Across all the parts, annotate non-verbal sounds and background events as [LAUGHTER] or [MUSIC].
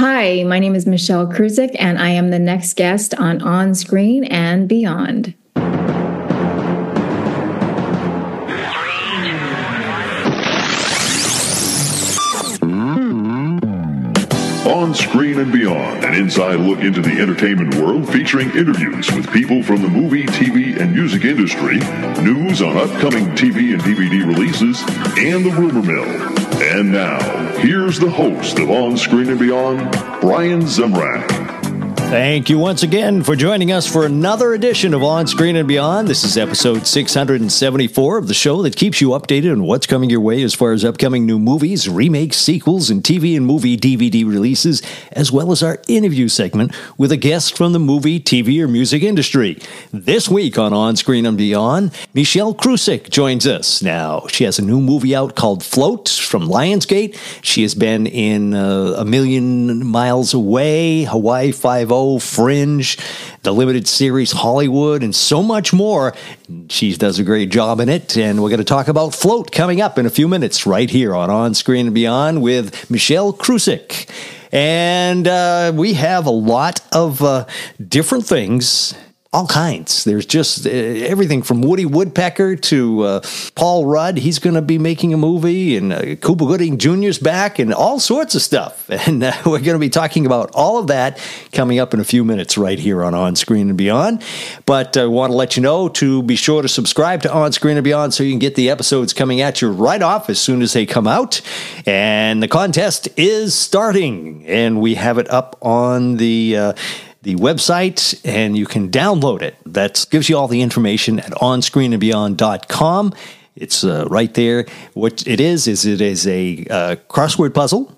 Hi, my name is Michelle Krusiec, and I am the next guest on On Screen and Beyond. Mm-hmm. On Screen and Beyond, an inside look into the entertainment world featuring interviews with people from the movie, TV, and music industry, news on upcoming TV and DVD releases, and the rumor mill. And now, here's the host of On Screen and Beyond, Brian Zemrak. Thank you once again for joining us for another edition of On Screen and Beyond. This is episode 674 of the show that keeps you updated on what's coming your way as far as upcoming new movies, remakes, sequels, and TV and movie DVD releases, as well as our interview segment with a guest from the movie, TV, or music industry. This week on On Screen and Beyond, Michelle Krusiec joins us. Now, she has a new movie out called Float from Lionsgate. She has been in uh, A Million Miles Away, Hawaii 5 Fringe, the limited series Hollywood, and so much more. She does a great job in it, and we're going to talk about Float coming up in a few minutes right here on On Screen and Beyond with Michelle Krusiec. And uh, we have a lot of uh, different things all kinds. There's just uh, everything from Woody Woodpecker to uh, Paul Rudd. He's going to be making a movie, and uh, Cuba Gooding Jr.'s back, and all sorts of stuff. [LAUGHS] And uh, we're going to be talking about all of that coming up in a few minutes right here on On Screen and Beyond. But I want to let you know to be sure to subscribe to On Screen and Beyond so you can get the episodes coming at you right off as soon as they come out. And the contest is starting, and we have it up on the uh, the website and you can download it. That gives you all the information at onscreenandbeyond.com. It's uh, right there. What it is, is it is a uh, crossword puzzle,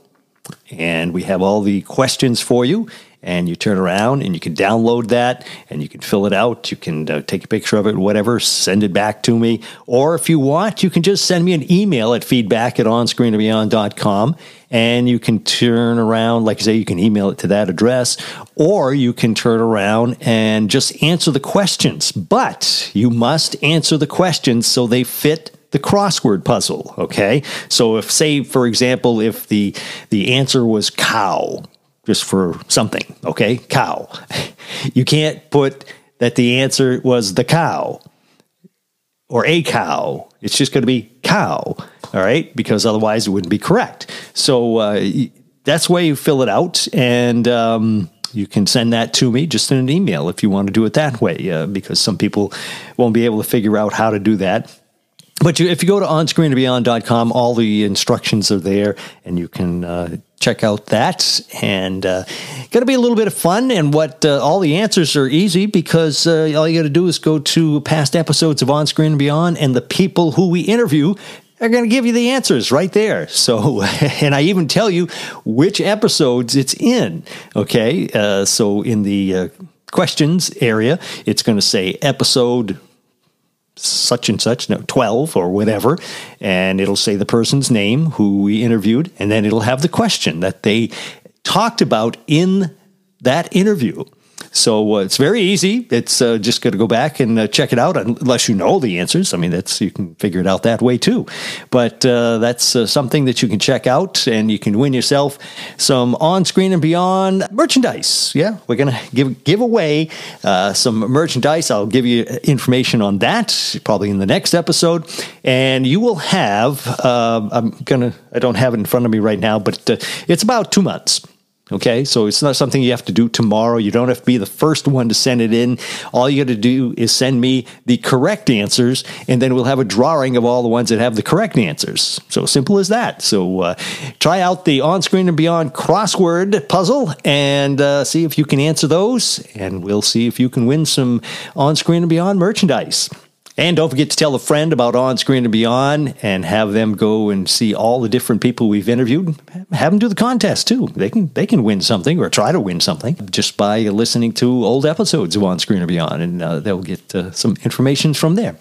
and we have all the questions for you. And you turn around and you can download that and you can fill it out. You can uh, take a picture of it, whatever, send it back to me. Or if you want, you can just send me an email at feedback at onscreenandbeyond.com and you can turn around, like I say, you can email it to that address, or you can turn around and just answer the questions. But you must answer the questions so they fit the crossword puzzle. Okay, so if, say, for example, if the the answer was cow, just for something, okay, cow, [LAUGHS] you can't put that the answer was the cow or a cow. It's just going to be cow, all right, because otherwise it wouldn't be correct. So uh, that's why you fill it out, and um, you can send that to me just in an email if you want to do it that way, uh, because some people won't be able to figure out how to do that. But you, if you go to onscreenandbeyond.com, all the instructions are there, and you can uh, check out that. And uh, going to be a little bit of fun. And what uh, all the answers are easy because uh, all you got to do is go to past episodes of On Screen and Beyond, and the people who we interview are going to give you the answers right there. So, [LAUGHS] and I even tell you which episodes it's in. Okay, uh, so in the uh, questions area, it's going to say episode such and such, no, 12 or whatever, and it'll say the person's name who we interviewed, and then it'll have the question that they talked about in that interview. So uh, it's very easy. It's uh, just going to go back and uh, check it out, unless you know the answers. I mean, that's you can figure it out that way too. But uh, that's uh, something that you can check out, and you can win yourself some on screen and beyond merchandise. Yeah, we're going to give give away uh, some merchandise. I'll give you information on that probably in the next episode, and you will have. I'm gonna. I don't have it in front of me right now, but it's about two months Okay, so it's not something you have to do tomorrow. You don't have to be the first one to send it in. All you got to do is send me the correct answers, and then we'll have a drawing of all the ones that have the correct answers. So simple as that. So uh, try out the on screen and beyond crossword puzzle and uh, see if you can answer those, and we'll see if you can win some on screen and beyond merchandise. And don't forget to tell a friend about On Screen and Beyond and have them go and see all the different people we've interviewed. Have them do the contest too. They can they can win something or try to win something just by listening to old episodes of On Screen and Beyond, and uh, they'll get uh, some information from there.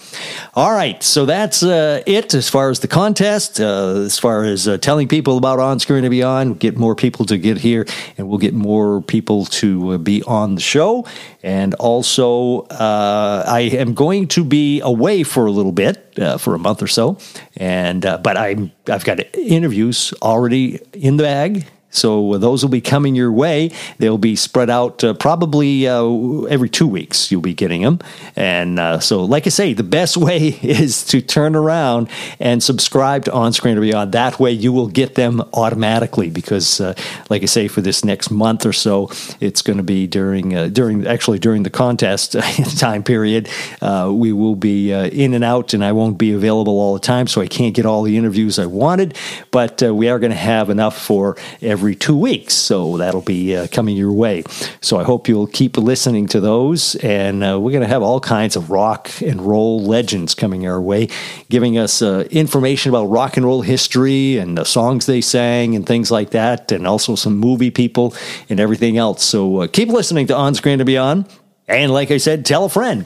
All right, so that's uh, it as far as the contest. Uh, as far as uh, telling people about On Screen and Beyond, get more people to get here, and we'll get more people to uh, be on the show. And also, I am going to be away for a little bit, uh, for a month or so, and uh, but I'm I've got interviews already in the bag. So those will be coming your way. They'll be spread out uh, probably uh, every two weeks. You'll be getting them. And uh, so, like I say, the best [LAUGHS] way is to turn around and subscribe to On Screen or Beyond. That way, you will get them automatically because, uh, like I say, for this next month or so, it's going to be during uh, during actually during the contest [LAUGHS] time period. Uh, we will be in and out, and I won't be available all the time, so I can't get all the interviews I wanted. But we are going to have enough for every every two weeks. So that'll be uh, coming your way. So I hope you'll keep listening to those. And uh, we're going to have all kinds of rock and roll legends coming our way, giving us uh, information about rock and roll history and the songs they sang and things like that, and also some movie people and everything else. So uh, keep listening to On Screen and Beyond. And like I said, tell a friend.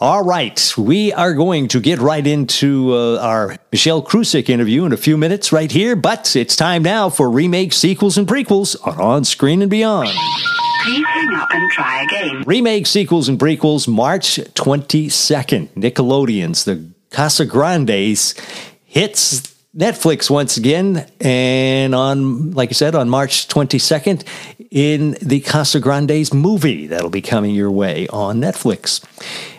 All right, we are going to get right into uh, our Michelle Krusiec interview in a few minutes right here, but it's time now for remakes, sequels, and prequels on On Screen and Beyond. Please hang up and try again. Remake, sequels, and prequels, March 22nd. Nickelodeon's The Casagrandes hits Netflix once again, and on, like I said, on March 22nd, in the Casagrandes movie that'll be coming your way on Netflix.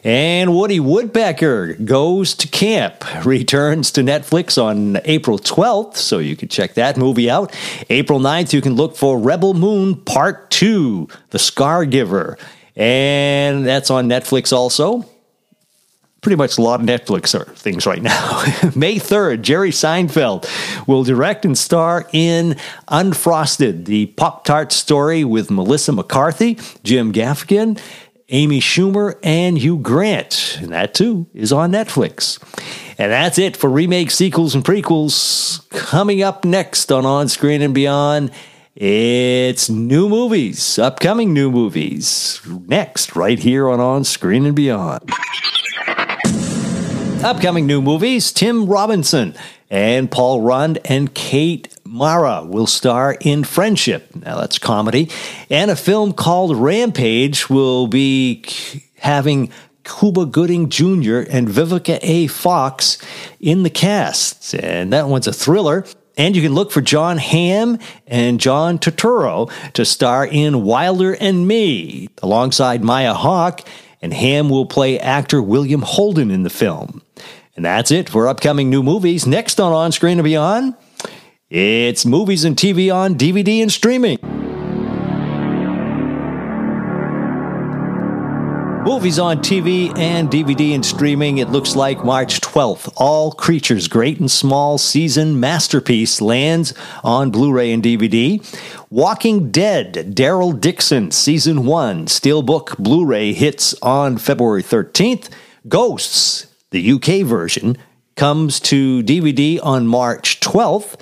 And Woody Woodpecker goes to camp, [LAUGHS] returns to Netflix on April 12th, so you can check that movie out. April 9th, you can look for Rebel Moon Part 2, The Scar Giver. And that's on Netflix also pretty much a lot of Netflix things right now. [LAUGHS] May 3rd, Jerry Seinfeld will direct and star in Unfrosted, the Pop Tart story with Melissa McCarthy, Jim Gaffigan, Amy Schumer, and Hugh Grant. And that too is on Netflix. And that's it for remakes, sequels, and prequels. Coming up next on On Screen and Beyond. It's new movies, upcoming new movies. Next, right here on On Screen and Beyond. Upcoming new movies Tim Robinson and Paul Rudd and Kate Mara will star in Friendship. Now that's comedy. And a film called Rampage will be having Cuba Gooding Jr. and Vivica A. Fox in the cast. And that one's a thriller. And you can look for Jon Hamm and John Turturro to star in Wilder and Me alongside Maya Hawke and Hamm will play actor William Holden in the film. And that's it for upcoming new movies. Next on On Screen and Beyond, it's movies and TV on DVD and streaming. Movies on TV and DVD and streaming. It looks like March 12th. All Creatures, Great and Small season masterpiece lands on Blu ray and DVD. Walking Dead, Daryl Dixon, season one, Steelbook Blu ray hits on February 13th. Ghosts, the UK version, comes to DVD on March 12th.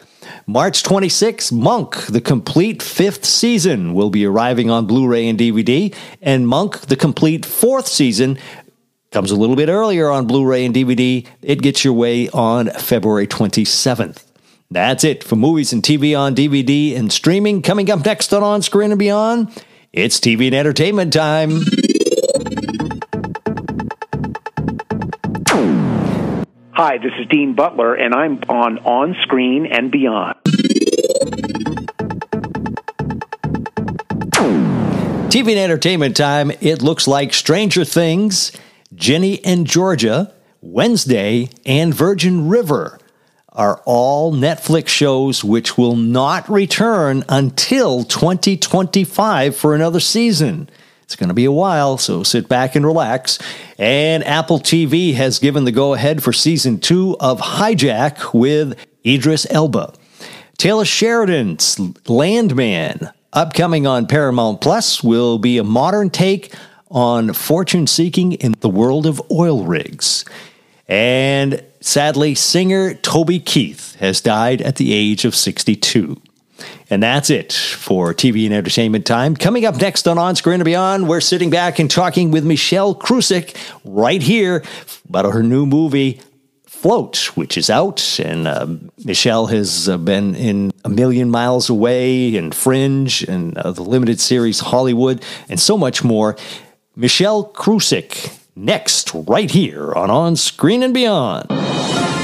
March 26, Monk, the complete fifth season, will be arriving on Blu ray and DVD, and Monk, the complete fourth season, comes a little bit earlier on Blu ray and DVD. It gets your way on February 27th. That's it for movies and TV on DVD and streaming. Coming up next on On Screen and Beyond, it's TV and entertainment time. Hi, this is Dean Butler, and I'm on On Screen and Beyond. TV and entertainment time. It looks like Stranger Things, Ginny and Georgia, Wednesday, and Virgin River are all Netflix shows which will not return until 2025 for another season. It's going to be a while, so sit back and relax. And Apple TV has given the go ahead for season two of Hijack with Idris Elba. Taylor Sheridan's Landman, upcoming on Paramount Plus, will be a modern take on fortune seeking in the world of oil rigs. And sadly, singer Toby Keith has died at the age of 62. And that's it for TV and entertainment time. Coming up next on On Screen and Beyond, we're sitting back and talking with Michelle Krusiec right here about her new movie, Float, which is out. And uh, Michelle has uh, been in A Million Miles Away and Fringe and uh, the limited series Hollywood and so much more. Michelle Krusiec next, right here on On Screen and Beyond.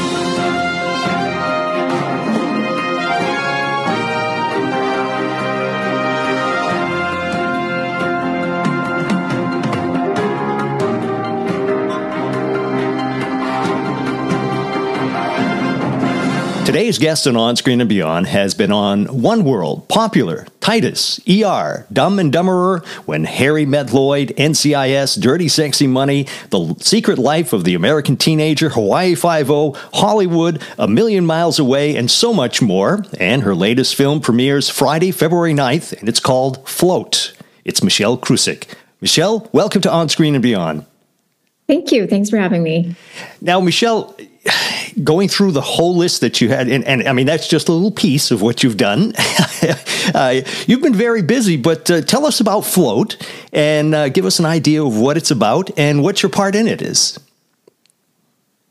Today's guest on On Screen and Beyond has been on One World, Popular, Titus, ER, Dumb and Dumberer, When Harry Met Lloyd, NCIS, Dirty Sexy Money, The Secret Life of the American Teenager, Hawaii Five-O, Hollywood, A Million Miles Away, and so much more. And her latest film premieres Friday, February 9th, and it's called Float. It's Michelle Krusiec. Michelle, welcome to On Screen and Beyond. Thank you. Thanks for having me. Now, Michelle, going through the whole list that you had, and, and I mean, that's just a little piece of what you've done. [LAUGHS] uh, you've been very busy, but uh, tell us about Float and uh, give us an idea of what it's about and what your part in it is.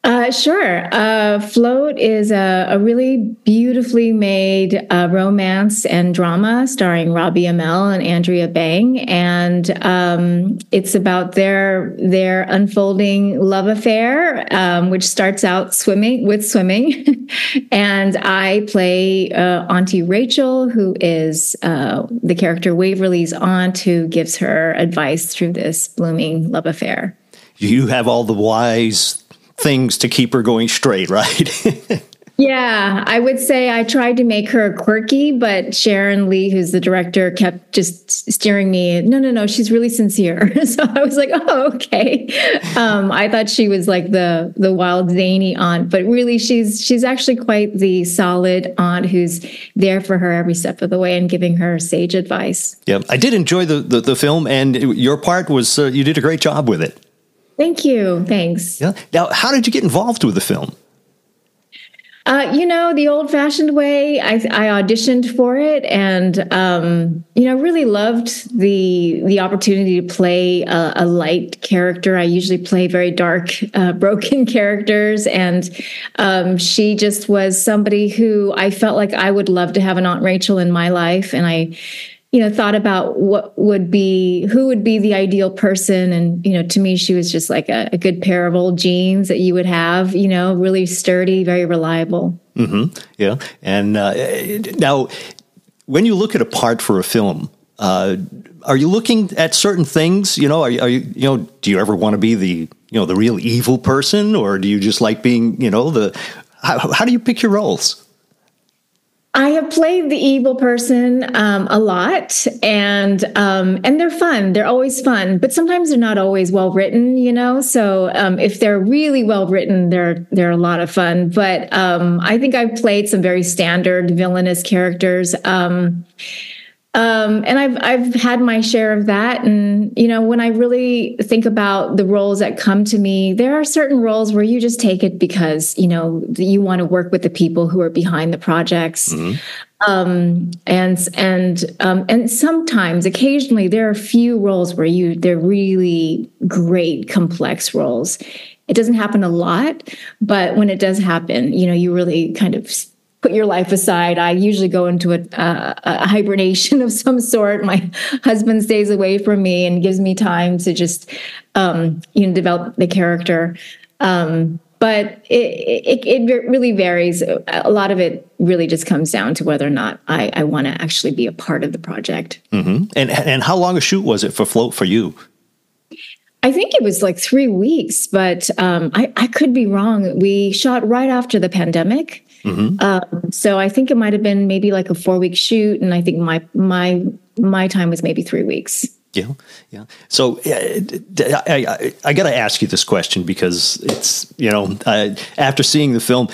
Uh, sure. Uh, Float is a, a, really beautifully made uh, romance and drama starring Robbie Amell and Andrea Bang, and um, it's about their their unfolding love affair, um, which starts out swimming with swimming. [LAUGHS] and I play uh, Auntie Rachel, who is uh, the character Waverly's aunt, who gives her advice through this blooming love affair. You have all the wise things to keep her going straight, right? [LAUGHS] yeah, I would say I tried to make her quirky, but Sherren Lee, who's the director, kept just steering me. No, no, no, she's really sincere. [LAUGHS] so I was like, oh, okay. Um, I thought she was like the the wild zany aunt, but really, she's she's actually quite the solid aunt who's there for her every step of the way and giving her sage advice. Yeah, I did enjoy the the, the film, and your part was uh, you did a great job with it. Thank you. Thanks. Yeah. Now, how did you get involved with the film? Uh, you know, the old fashioned way, I, I, auditioned for it and, um, you know, really loved the, the opportunity to play a, a light character. I usually play very dark, uh, [LAUGHS] broken characters. And, um, she just was somebody who I felt like I would love to have an Aunt Rachel in my life. And I, you know thought about what would be who would be the ideal person. And you know to me she was just like a, a good pair of old jeans that you would have you know really sturdy very reliable. Mm-hmm. yeah. And uh, now when you look at a part for a film uh, are you looking at certain things? You know are, are you you know do you ever want to be the you know the real evil person? Or do you just like being you know the how, how do you pick your roles I have played the evil person um, a lot, and um, and they're fun. They're always fun, but sometimes they're not always well written. You know, so um, if they're really well written, they're they're a lot of fun. But um, I think I've played some very standard villainous characters. Um, and I've I've had my share of that, and you know, when I really think about the roles that come to me, there are certain roles where you just take it because you know you want to work with the people who are behind the projects, mm-hmm. um, and and um, and sometimes, occasionally, there are a few roles where you they're really great, complex roles. It doesn't happen a lot, but when it does happen, you know, you really kind of put your life aside. I usually go into a, a, a, hibernation of some sort. My husband stays away from me and gives me time to just, um, you know, develop the character. Um, but it, it, it, really varies. A lot of it really just comes down to whether or not I, I want to actually be a part of the project. Mm-hmm. And and how long a shoot was it for Float for you? I think it was like three weeks, but um, I, I could be wrong. We shot right after the pandemic. Mm-hmm. Um, so I think it might have been maybe like a four week shoot, and I think my my my time was maybe three weeks. Yeah, yeah. So uh, I, I, I got to ask you this question because it's you know uh, after seeing the film,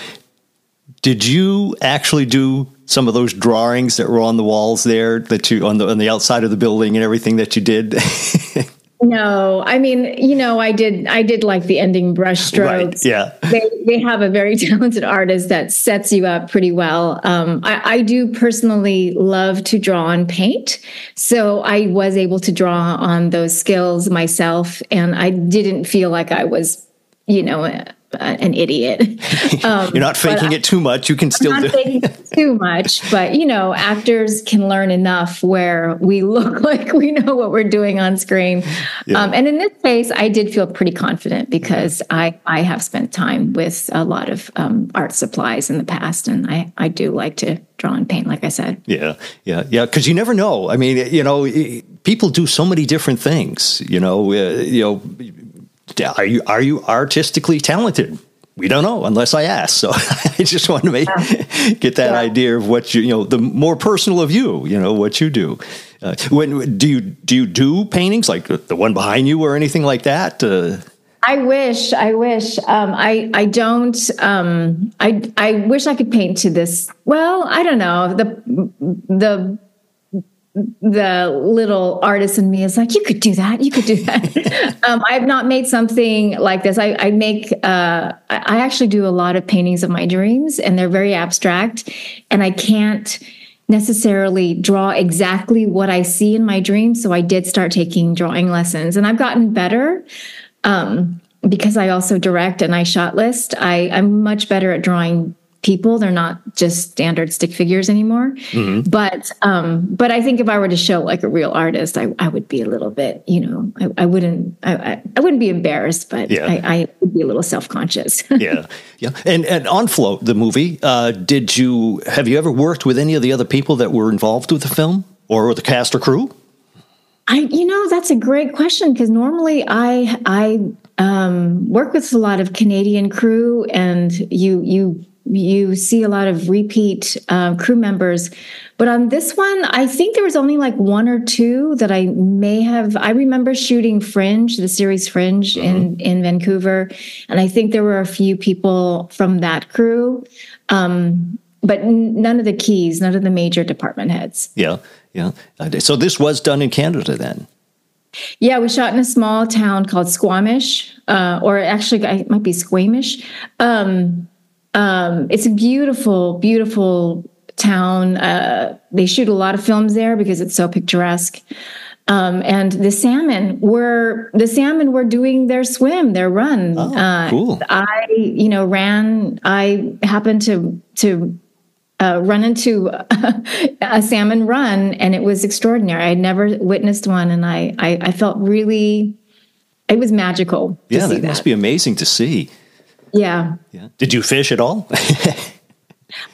did you actually do some of those drawings that were on the walls there that you on the on the outside of the building and everything that you did? [LAUGHS] No, I mean, you know, I did, I did like the ending brushstrokes. Right, yeah, [LAUGHS] they they have a very [LAUGHS] talented artist that sets you up pretty well. Um, I, I do personally love to draw and paint, so I was able to draw on those skills myself, and I didn't feel like I was, you know, an idiot. [LAUGHS] Um, You're not faking it too much. You can still I'm not do faking it too much, but you know, actors can learn enough where we look [LAUGHS] like we know what we're doing on screen. Yeah. Um, and in this case, I did feel pretty confident because I I have spent time with a lot of um, art supplies in the past, and I I do like to draw and paint, like I said. Yeah, yeah, yeah. Because you never know. I mean, you know, people do so many different things. You know, uh, you know are you are you artistically talented? we don't know unless I ask. So [LAUGHS] I just want to make, yeah. [LAUGHS] get that yeah. idea of what you, you know, the more personal of you, you know, what you do. Uh, when do you do you do paintings like the one behind you or anything like that? Uh, I wish, I wish. Um, I I don't. Um, I I wish I could paint to this. Well, I don't know. The the the little artist in me is like, you could do that. You could do that. [LAUGHS] um, I've not made something like this. I, I make, uh, I actually do a lot of paintings of my dreams and they're very abstract and I can't necessarily draw exactly what I see in my dreams. So I did start taking drawing lessons and I've gotten better. Um, because I also direct and I shot list, I, I'm much better at drawing people. They're not just standard stick figures anymore. Mm-hmm. But um, but I think if I were to show like a real artist, I, I would be a little bit, you know, I, I wouldn't I, I, wouldn't be embarrassed, but yeah. I, I would be a little self conscious. [LAUGHS] yeah, yeah. And and on Float, the movie, uh, did you have you ever worked with any of the other people that were involved with the film or with the cast or crew? I, you know, that's a great question because normally I, I um, work with a lot of Canadian crew, and you, you you see a lot of repeat uh, crew members. But on this one, I think there was only like one or two that I may have. I remember shooting Fringe, the series Fringe mm-hmm. in in Vancouver, and I think there were a few people from that crew, um, but none of the keys, none of the major department heads. Yeah, yeah. So this was done in Canada then. Yeah, we shot in a small town called Squamish, uh, or actually, it might be Squamish. Um, um, it's a beautiful, beautiful town. Uh, they shoot a lot of films there because it's so picturesque. Um, and the salmon were the salmon were doing their swim, their run. Oh, uh, cool. I, you know, ran. I happened to to uh, run into [LAUGHS] a salmon run, and it was extraordinary. I had never witnessed one, and I I, I felt really. It was magical. yeah, that, that must be amazing to see. Yeah. Yeah. Did you fish at all? [LAUGHS]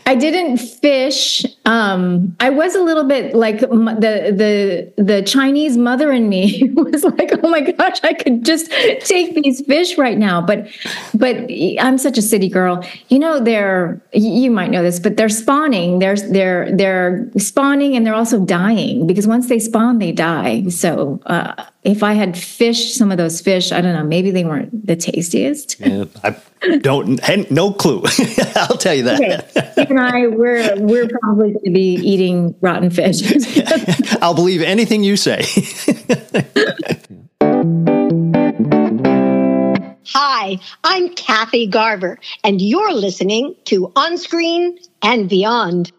I didn't fish. Um, I was a little bit like the the the Chinese mother in me [LAUGHS] was like, "Oh my gosh, I could just take these fish right now." But but I'm such a city girl. You know, they're you might know this, but they're spawning. They're they're they're spawning and they're also dying because once they spawn, they die. So uh, if I had fished some of those fish, I don't know, maybe they weren't the tastiest. Yeah, I don't had no clue. [LAUGHS] I'll tell you that. Okay. Steve and I, we're we're probably going to be eating rotten fish. [LAUGHS] I'll believe anything you say. [LAUGHS] Hi, I'm Kathy Garver, and you're listening to On Screen and Beyond.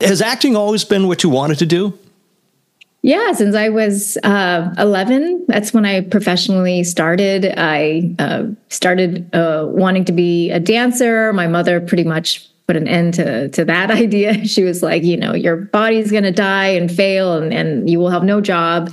Has acting always been what you wanted to do? Yeah, since I was uh, 11, that's when I professionally started. I uh, started uh, wanting to be a dancer. My mother pretty much put an end to, to that [LAUGHS] idea. She was like, you know, your body's going to die and fail and, and you will have no job.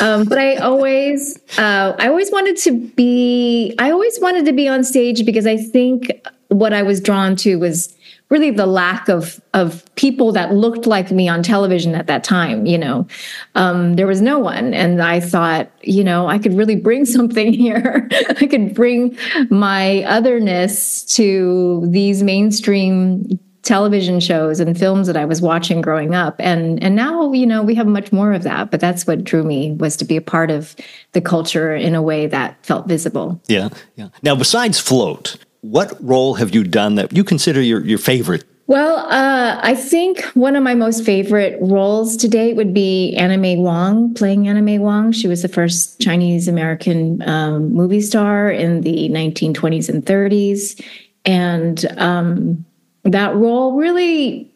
Um, but I always, uh, I always wanted to be, I always wanted to be on stage because I think what I was drawn to was really the lack of of people that looked like me on television at that time you know. Um, there was no one and i thought you know i could really bring [LAUGHS] something here. I could bring my otherness to these mainstream television shows and films that i was watching growing up. And and now you know we have much more of that but that's what drew me was to be a part of the culture in a way that felt visible. Yeah yeah. Now besides float what role have you done that you consider your, your favorite? Well, uh, I think one of my most favorite roles to date would be Anna May Wong, playing Anna May Wong. She was the first Chinese American um, movie star in the 1920s and 30s. And um, that role really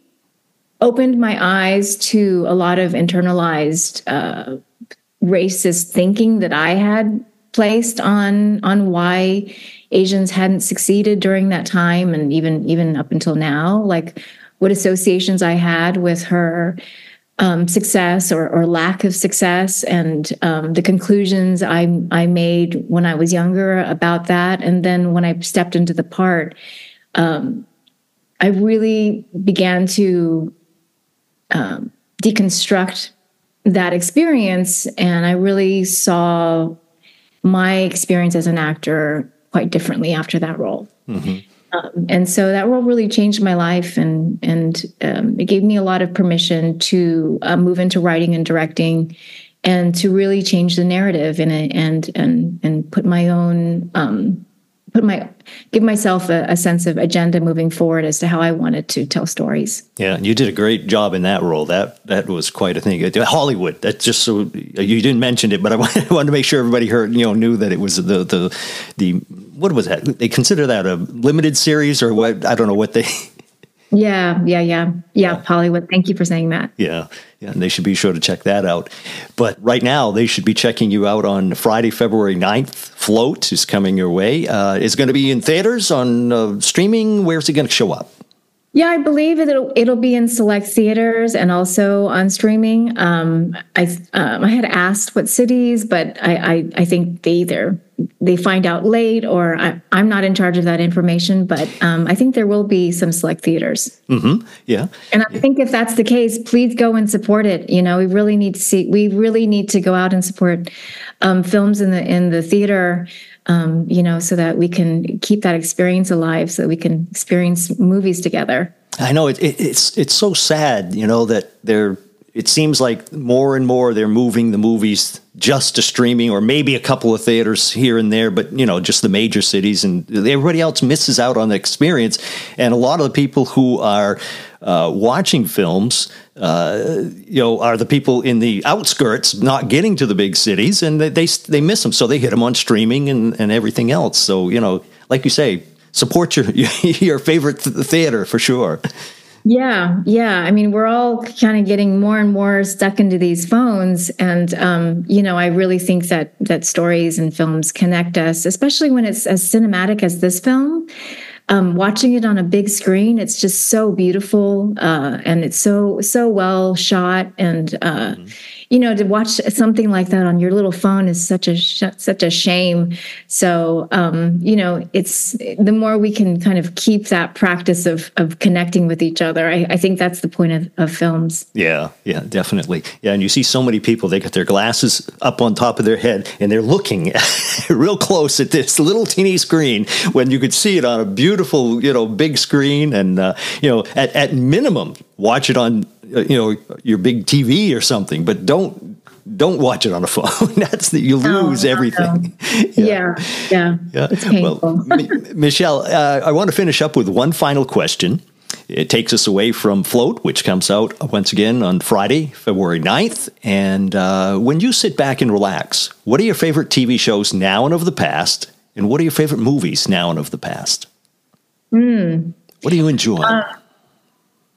opened my eyes to a lot of internalized uh, racist thinking that I had placed on on why Asians hadn't succeeded during that time and even even up until now, like what associations I had with her um, success or, or, lack of success, and um, the conclusions I I made when I was younger about that, and then when I stepped into the part, um, I really began to um, deconstruct that experience, and I really saw my experience as an actor quite differently after that role. Um, and so that role really changed my life, and and um, it gave me a lot of permission to uh, move into writing and directing, and to really change the narrative in it, and and and put my own um, put my give myself a, a sense of agenda moving forward as to how I wanted to tell stories. Yeah, you did a great job in that role. That that was quite a thing. Hollywood. That's just so you didn't mention it, but I [LAUGHS] wanted to make sure everybody heard. You know, knew that it was the the the what was that? They consider that a limited series or what? I don't know what they. Yeah, yeah, yeah, yeah. Hollywood. Thank you for saying that. Yeah, yeah, and they should be sure to check that out. But right now, they should be checking you out on Friday, February 9th. Float is coming your way. Uh, it's going to be in theaters, on uh, streaming. Where's it going to show up? Yeah, I believe it'll it'll be in select theaters and also on streaming. Um, I um, I had asked what cities, but I, I, I think they either they find out late or I, I'm not in charge of that information. But um, I think there will be some select theaters. Mm-hmm. Yeah, And I think if that's the case, please go and support it. You know, we really need to see. We really need to go out and support um, films in the in the theater. Um, you know, so that we can keep that experience alive, so that we can experience movies together. I know it, it, it's it's so sad, you know, that they're. It seems like more and more they're moving the movies just to streaming, or maybe a couple of theaters here and there, but you know, just the major cities, and everybody else misses out on the experience. And a lot of the people who are uh, watching films, uh, you know, are the people in the outskirts not getting to the big cities, and they they, they miss them, so they hit them on streaming and, and everything else. So you know, like you say, support your [LAUGHS] your favorite th- theater for sure. Yeah, yeah. I mean, we're all kind of getting more and more stuck into these phones, and um, you know, I really think that that stories and films connect us, especially when it's as cinematic as this film. Um, watching it on a big screen, it's just so beautiful, uh, and it's so so well shot, and uh, you know, to watch something like that on your little phone is such a sh- such a shame. So, um, you know, it's the more we can kind of keep that practice of of connecting with each other. I, I think that's the point of, of films. Yeah, yeah, definitely. Yeah, and you see so many people, they got their glasses up on top of their head and they're looking [LAUGHS] real close at this little teeny screen when you could see it on a beautiful, you know, big screen. And, uh, you know, at, at minimum, watch it on, you know, your big TV or something, but don't. Don't watch it on a [LAUGHS] phone. That's the, you lose no, everything. [LAUGHS] Yeah, yeah, Yeah. it's painful. Well, M- Michelle, uh, I want to finish up with one final question. It takes us away from Float, which comes out once again on Friday, February 9th. And uh, when you sit back and relax, what are your favorite TV shows now and of the past? And what are your favorite movies now and of the past? Hmm. What do you enjoy? Uh,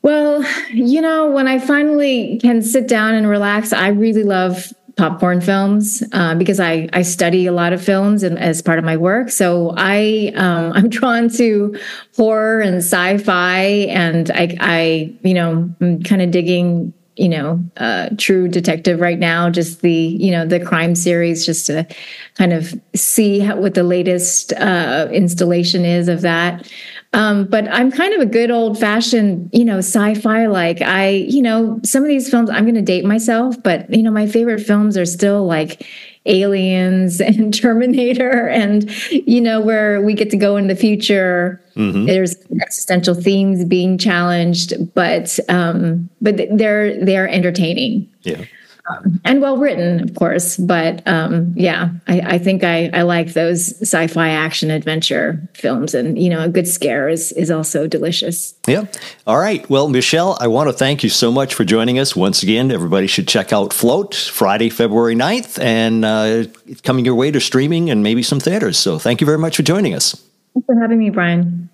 Well, you know, when I finally can sit down and relax, I really love popcorn films uh, because I I study a lot of films and as part of my work. So I um, [LAUGHS] I'm drawn to horror and sci-fi, and I I you know I'm kind of digging you know uh, True Detective right now, just the you know the crime series, just to kind of see how, what the latest uh, installation is of that. Um, but I'm kind of a good old fashioned, you know, sci-fi. Like I, you know, some of these films, I'm going to date myself, but you know, my favorite films are still like Aliens [LAUGHS] and Terminator, and you know, where we get to go in the future. There's existential themes being challenged, but um, but they're they're entertaining yeah. and well written, of course. But um, yeah, I, I think I, I like those sci-fi action adventure films, and you know, a good scare is is also delicious. Yeah. All right. Well, Michelle, I want to thank you so much for joining us once again. Everybody should check out Float Friday, February 9th, and uh, it's coming your way to streaming and maybe some theaters. So thank you very much for joining us. Thanks for having me, Brian.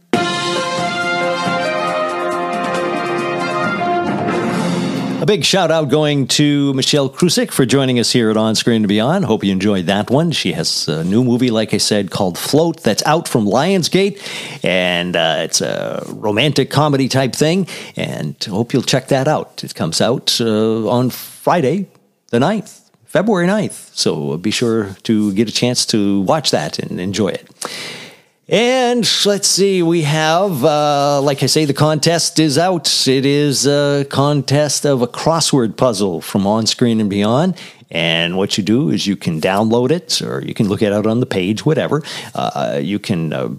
A big shout out going to Michelle Krusiec for joining us here at On Screen and Beyond. Hope you enjoyed that one. She has a new movie, like I said, called Float that's out from Lionsgate. And uh, it's a romantic comedy type thing. And hope you'll check that out. It comes out uh, on Friday, the 9th, February 9th. So be sure to get a chance to watch that and enjoy it. And let's see, we have, uh, like I say, the contest is out. It is a contest of a crossword puzzle from On Screen and Beyond. And what you do is you can download it or you can look it on the page, whatever. Uh, you can uh,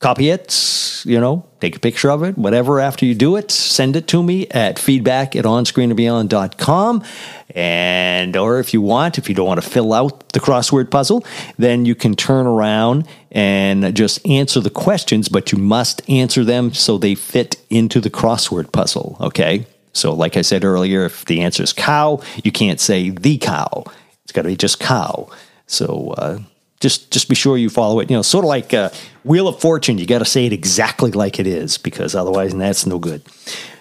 copy it, you know, take a picture of it, whatever. After you do it, send it to me at feedback at onscreenandbeyond.com. And, or if you want, if you don't want to fill out the crossword puzzle, then you can turn around and just answer the questions, but you must answer them so they fit into the crossword puzzle. Okay. So, like I said earlier, if the answer is cow, you can't say the cow. It's got to be just cow. So, uh, just just be sure you follow it. You know, sort of like uh, Wheel of Fortune. You got to say it exactly like it is because otherwise, that's no good.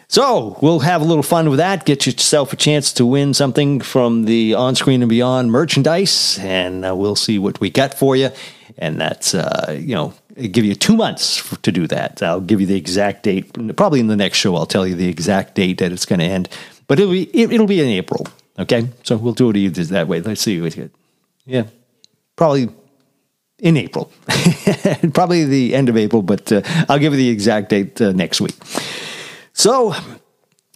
So we'll have a little fun with that. Get yourself a chance to win something from the On Screen and Beyond merchandise, and uh, we'll see what we got for you. And that's uh, you know give you two months for, to do that. I'll give you the exact date. Probably in the next show, I'll tell you the exact date that it's going to end. But it'll be it, will be in April. Okay, so we'll do it either that way. Let's see. Yeah, probably in April, [LAUGHS] probably the end of April. But uh, I'll give you the exact date uh, next week. So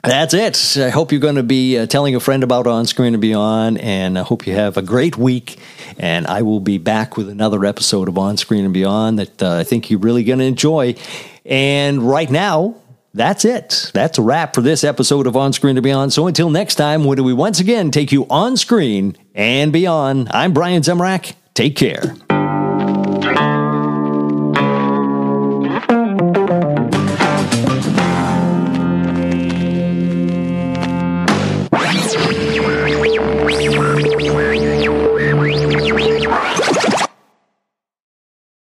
that's it. I hope you're going to be uh, telling a friend about On Screen and Beyond, and I hope you have a great week. And I will be back with another episode of On Screen and Beyond that uh, I think you're really going to enjoy. And right now, that's it. That's a wrap for this episode of On Screen and Beyond. So until next time, when do we once again take you on screen and beyond, I'm Brian Zemrak. Take care.